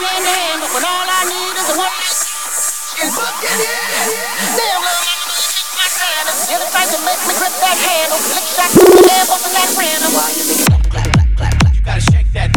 hand in hand, but when all I need is a woman, she's fucking in. Damn, love, my time. You're the type to make me grip that handle. Lick shots to the air, busting that random. Why you think clap, clap, clap, clap? You gotta shake that.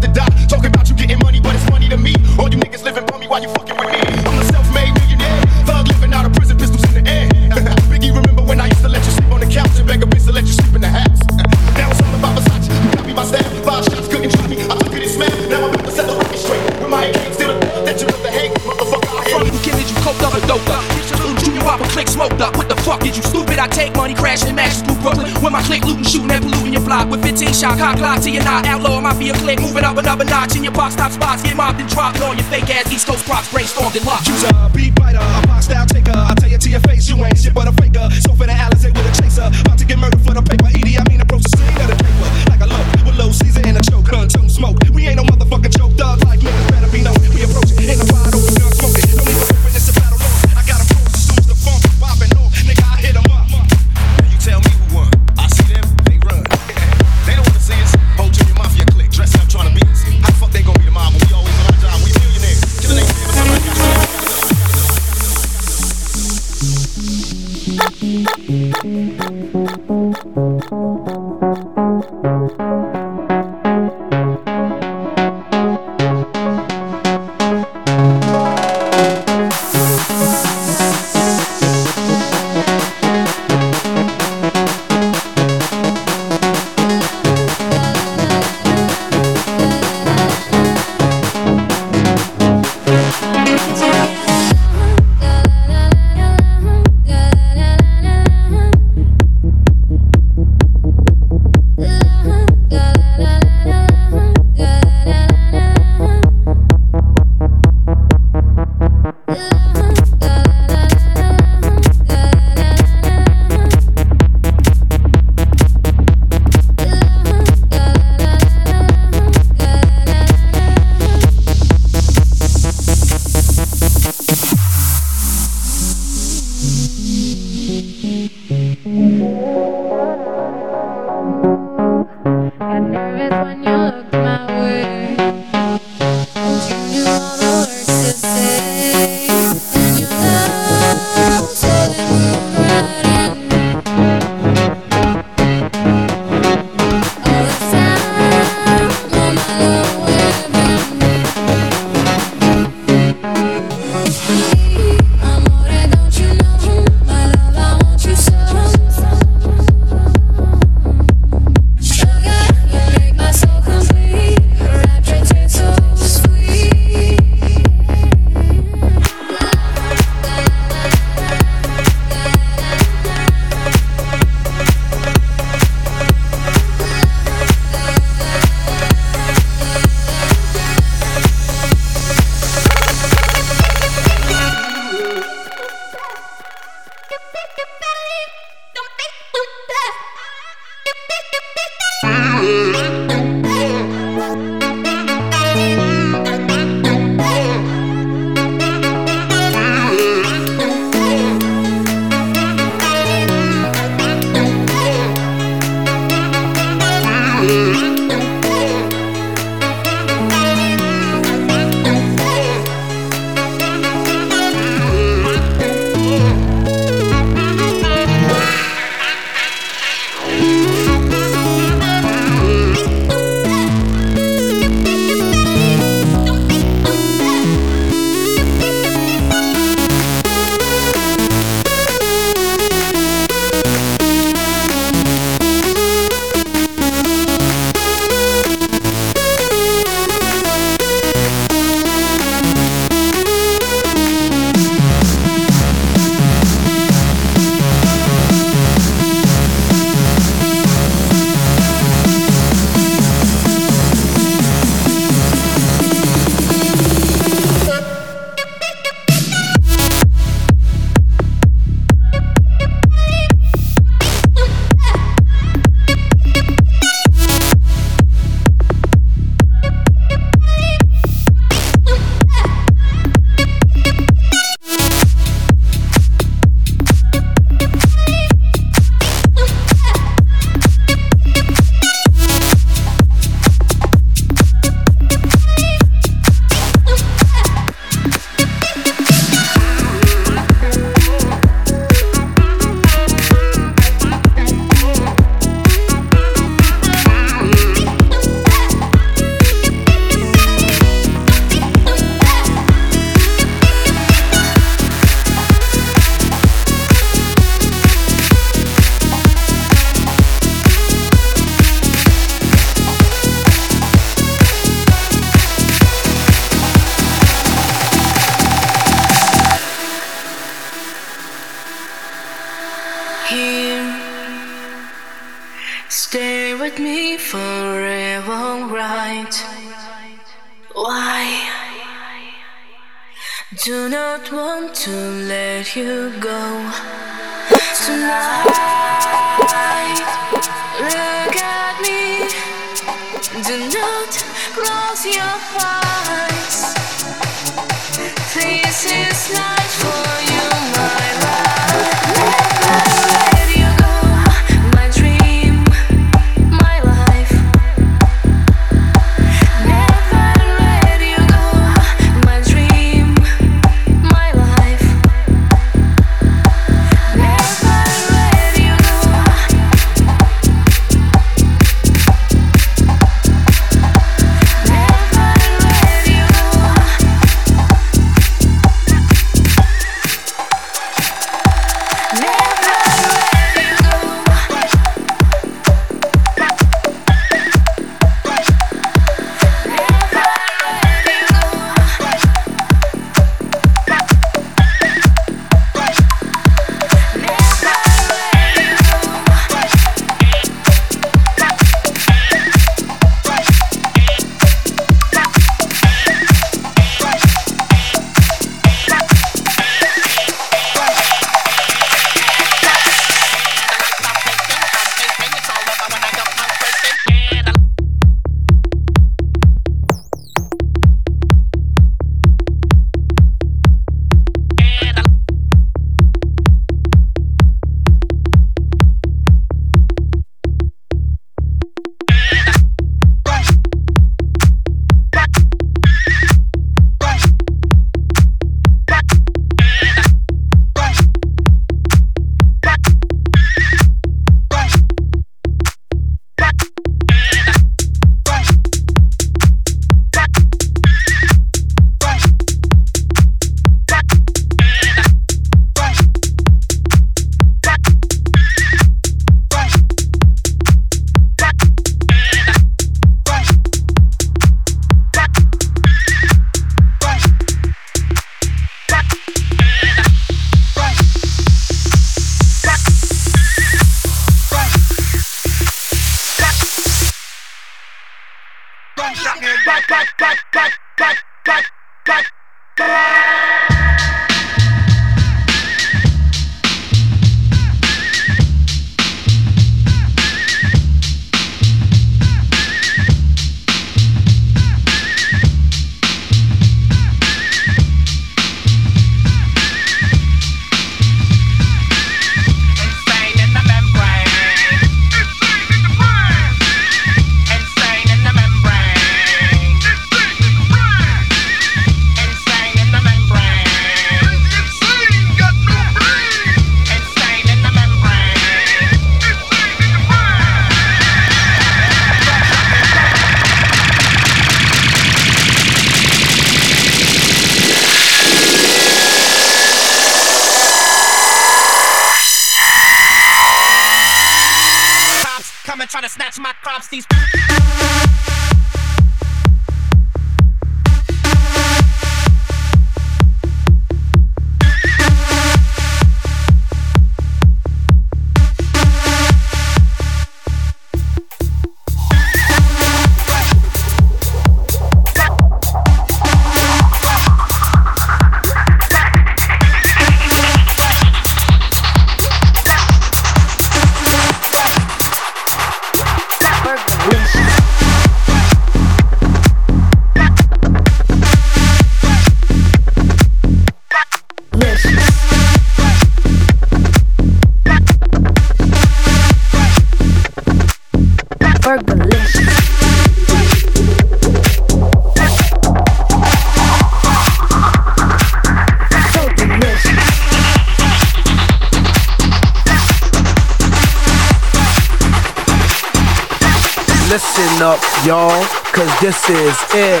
This is it.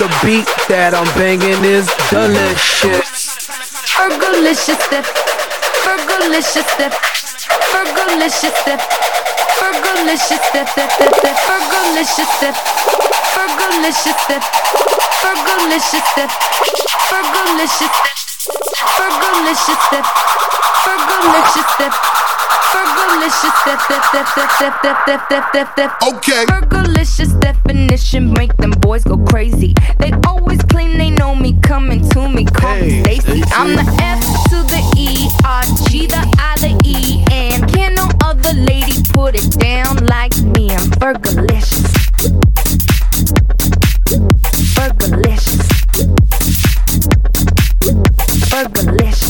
The beat that I'm banging is delicious. Fergalicious dip. Fergalicious dip. Fergalicious dip. Fergalicious dip. Dip dip dip. Fergalicious dip. Fergalicious dip. Fergalicious dip. Fergalicious dip. Fergalicious dip. Fergalicious dip. Fergalicious, def, def, def, def, def, def, def, def, def, def. Okay. Fergalicious definition make them boys go crazy. They always claim they know me, coming to me, call me Stacy. I'm the F to the E, R, G, the I, the E, and can no other lady put it down like me? I'm Fergalicious. Fergalicious. Fergalicious.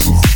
Listen.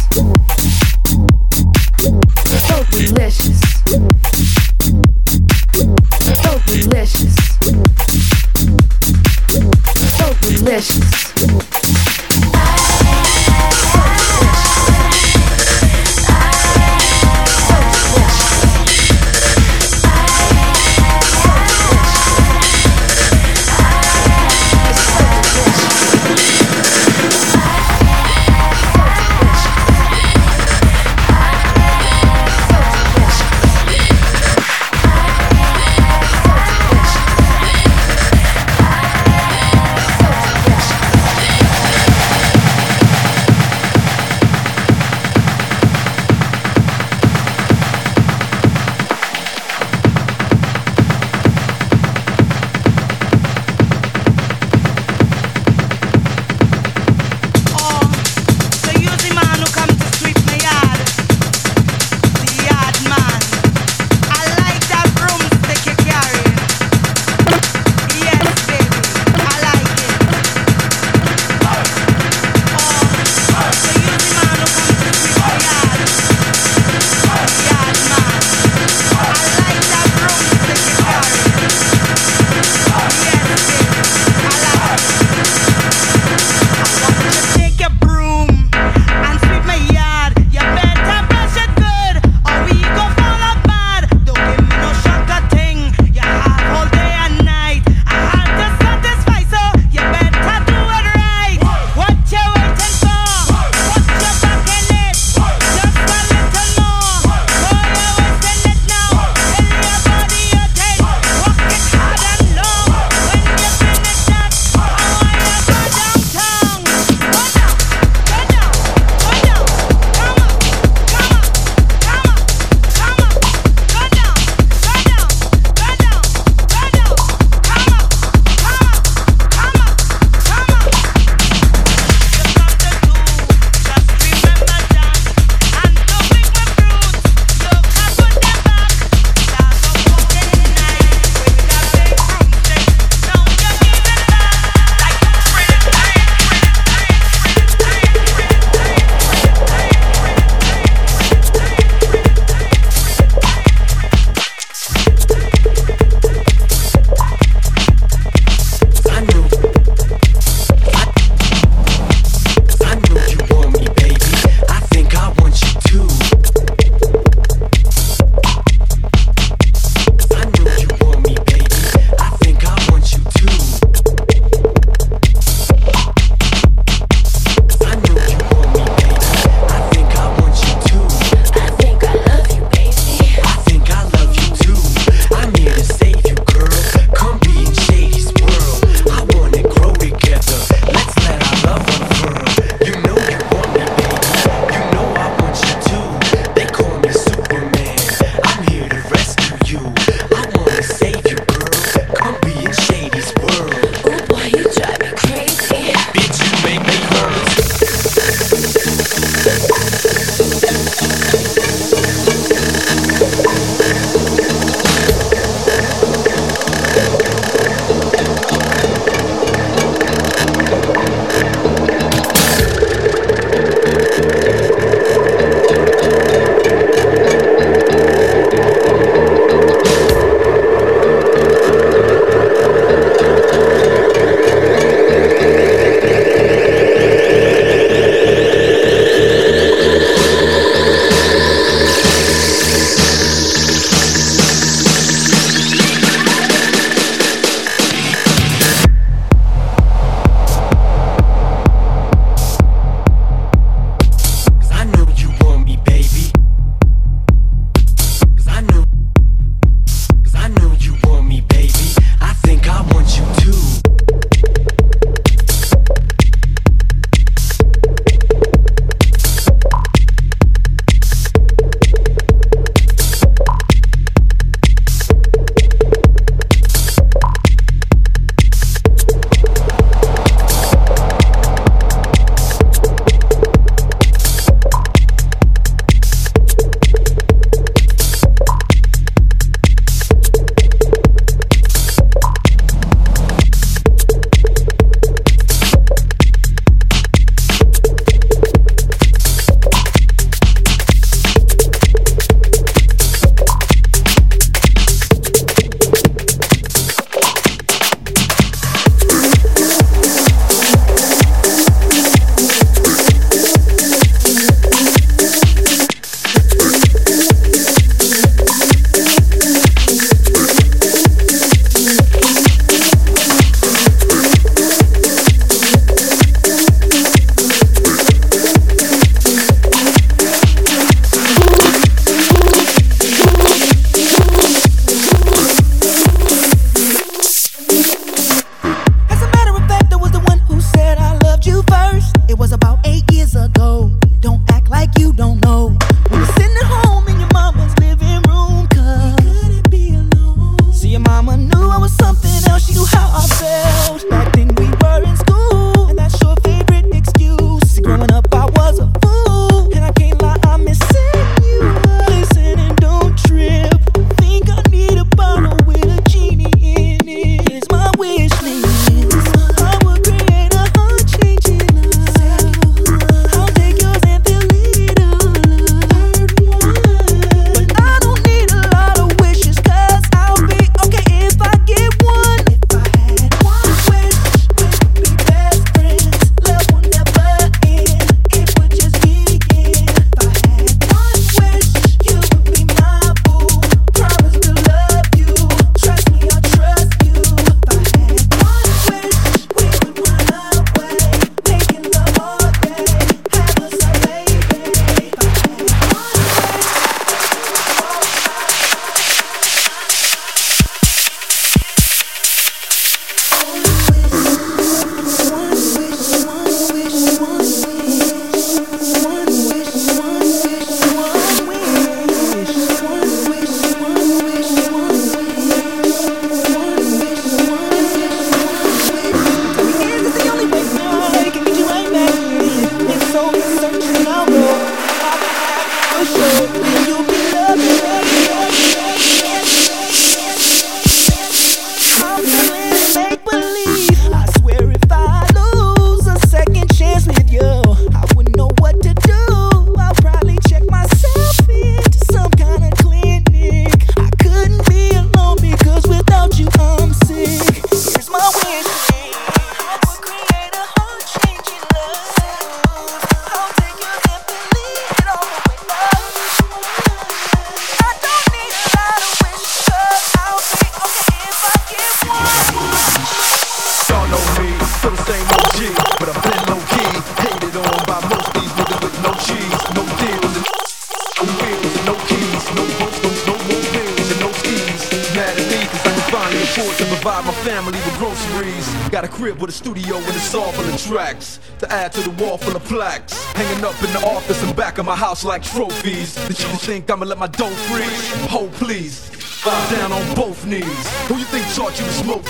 house like trophies. Did you think I'ma let my dough freeze? Hold oh, please. Down on both knees. Who you think taught you to smoke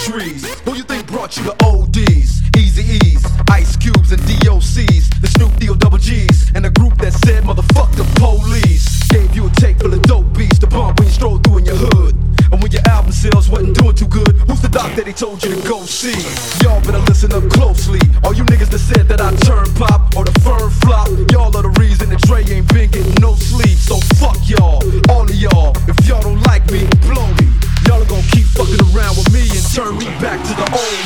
too good? Who's the doc that he told you to go see? Y'all better listen up closely. All you niggas that said that I turn pop or the firm flop, y'all are the reason that Dre ain't been getting no sleep. So fuck y'all, all of y'all. If y'all don't like me, blow me. Y'all are gonna keep fucking around with me and turn me back to the old.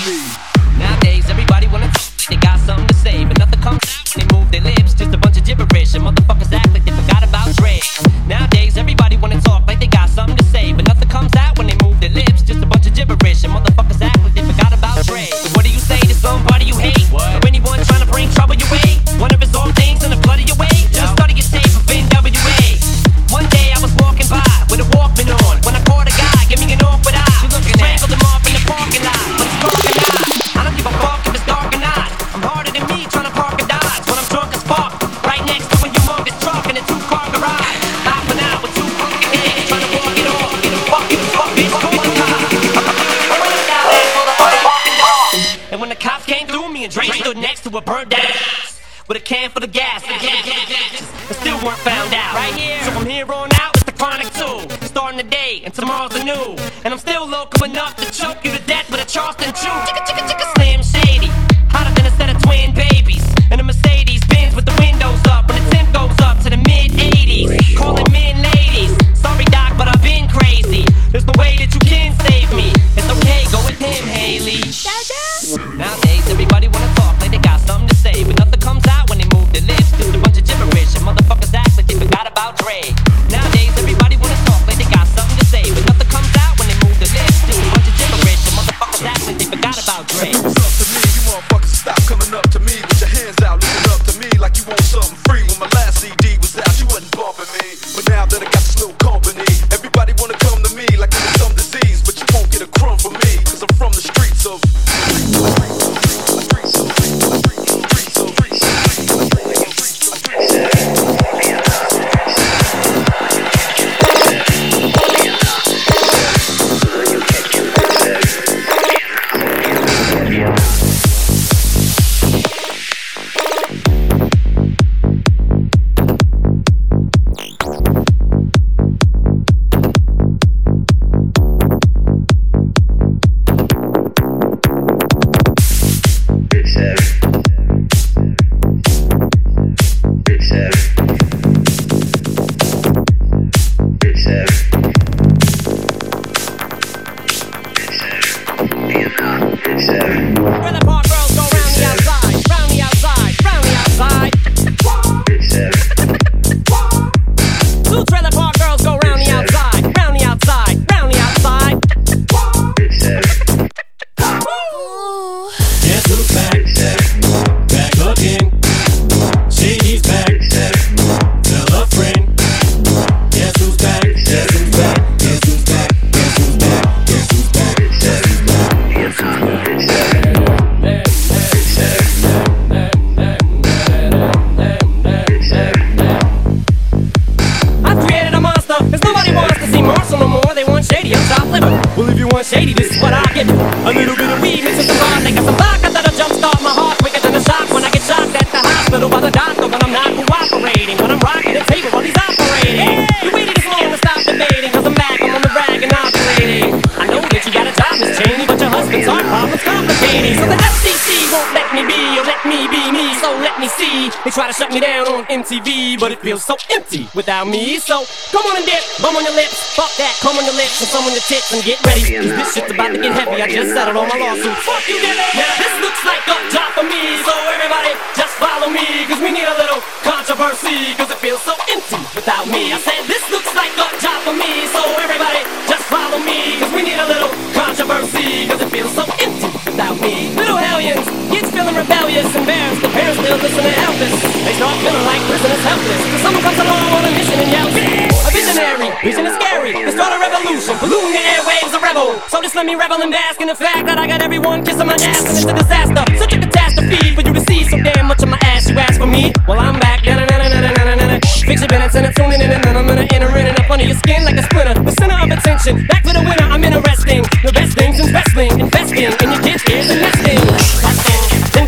Feels so empty without me. So come on and dip, bum on your lips, fuck that, come on your lips, and some on your tits, and get ready. Cause this shit's about to get heavy. I just settled on my lawsuit. Fuck you, Dilly. Yeah, this looks like a job for me, so everybody just follow me, cause we need a little controversy, cause it feels so empty without me. I said this looks like a job for me, so everybody just follow me, cause we need a little controversy, cause it feels so empty without me. Little hellions, feeling rebellious, embarrassed, the parents still listen to Elvis. They start feeling like prisoners helpless, cause someone comes along on a mission and yells, a visionary, vision is scary, they start a revolution, balloon the airwaves, a rebel. So just let me revel and bask in the fact that I got everyone kissing my ass, and it's a disaster, such a catastrophe for you to see so damn much of my ass. You ask for me, well I'm back. Fix your minutes and I'm tuning in and then I'm gonna enter in and up under your skin like a splinter. The center of attention, back to the winner. I'm interesting. The best things in wrestling, investing in your kids' ears and nesting.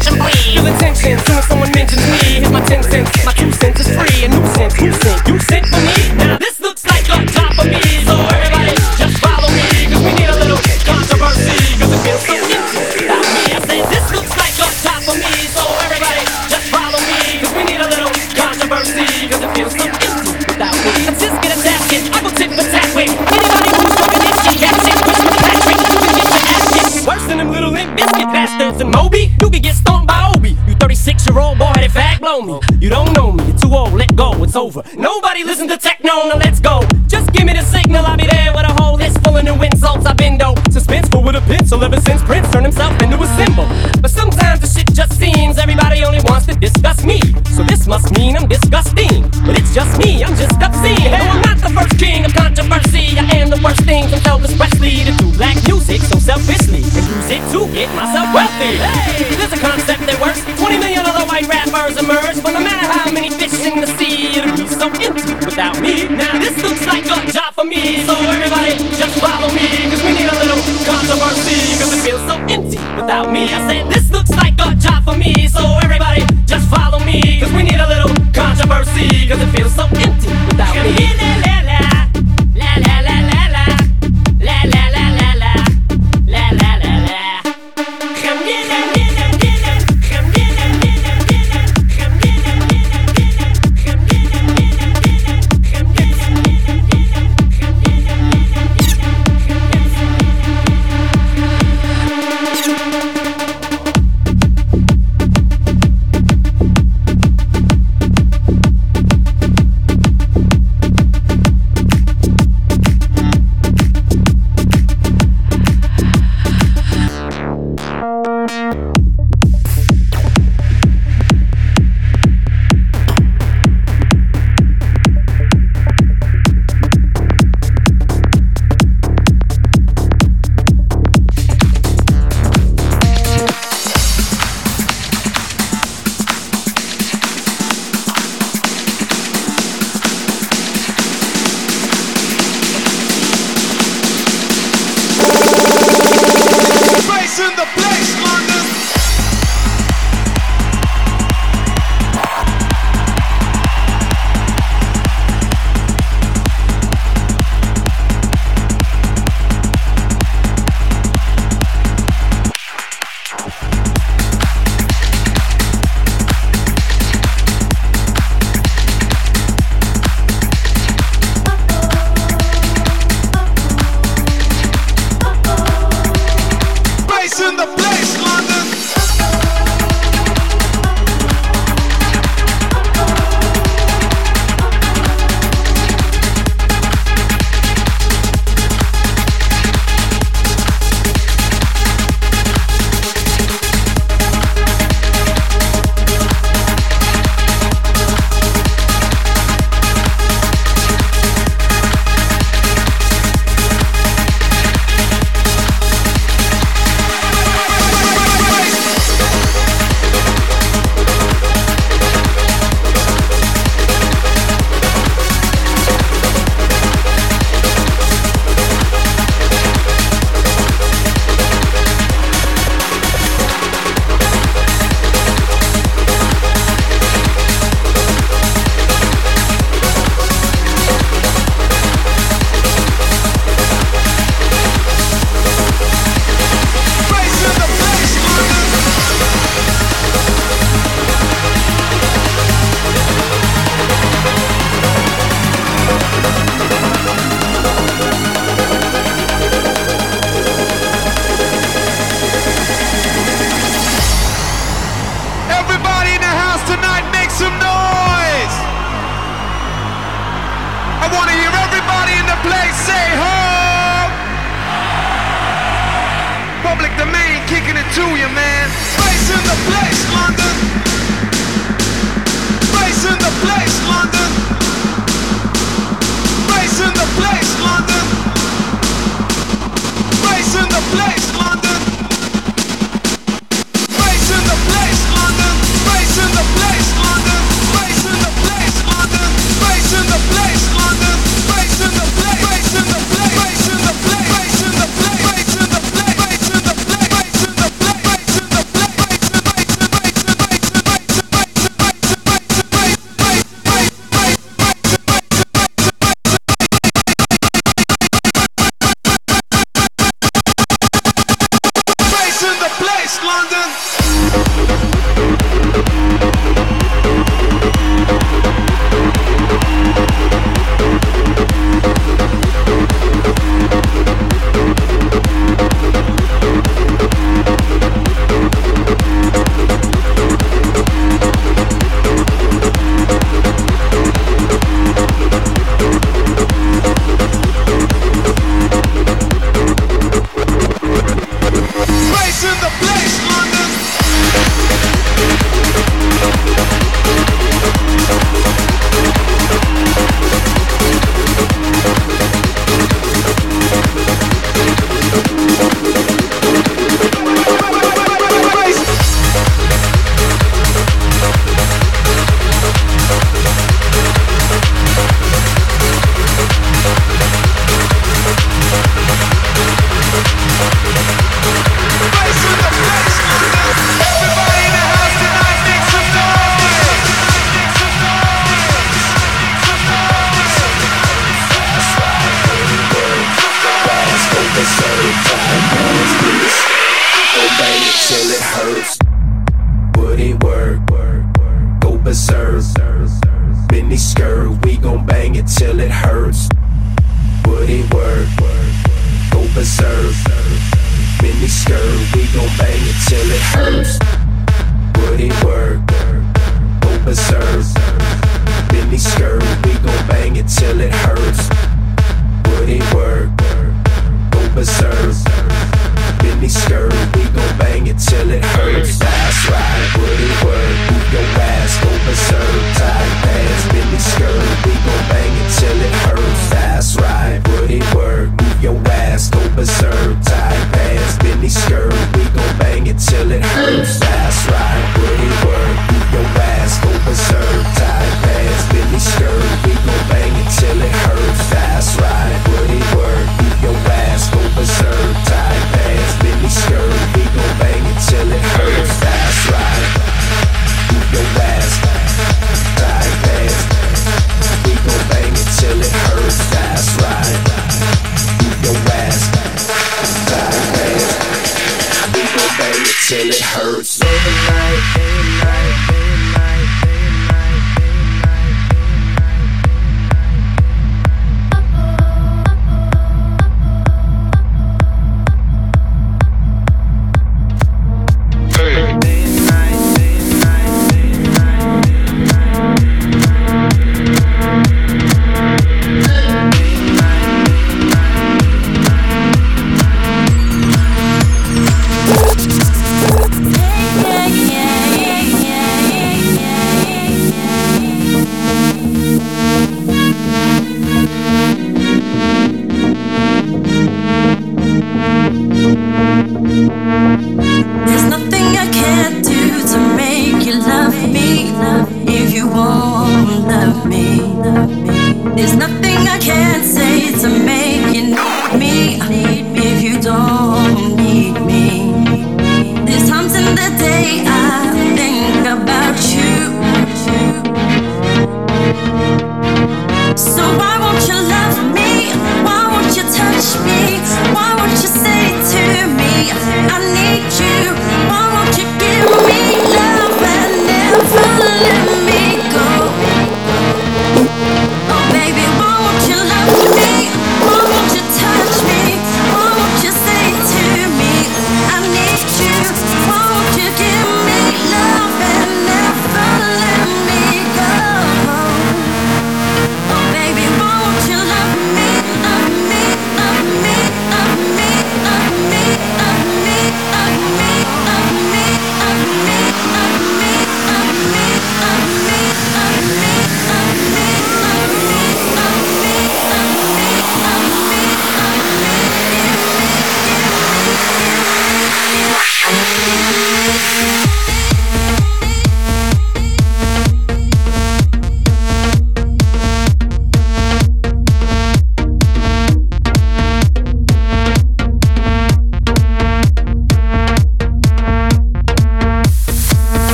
Attention, please. Feel attention soon as someone mentions me. Here's my ten cents. My two cents is free. A nuisance. Who sent? You sent for me. Now this looks like a job for me. So everybody, just follow me. Cause we need a little controversy. Cause it feels so empty without me. I said this looks like a job for me. So everybody, just follow me. Cause we need a little controversy. Cause it feels so empty without me. Let's just get a basket. I go tit for tat. Wait, anybody an itchy cat shit? Push bastards and Moby. You can get stomped by Obie. You 36 year old boy headed fag blow me. You don't know me. You're too old. Let go. It's over. Nobody listen to techno. Now let's go. Just give me the signal. I'll be there with a list new insults. I've been dope. Suspenseful with a pencil ever since Prince turned himself into a symbol. But sometimes the shit just seems everybody only wants to discuss me. So this must mean I'm disgusting. But it's just me. I'm just obscene. No, I'm not the first king of controversy. I am the worst thing from Elvis Presley to do black music so selfishly and use it to get myself wealthy. Hey, there's a concept that works. 20 million other white rappers emerge, but no matter how many fish in the sea, it'll be so empty without me. Now this looks like a controversy, cause it feels so empty Christ, London.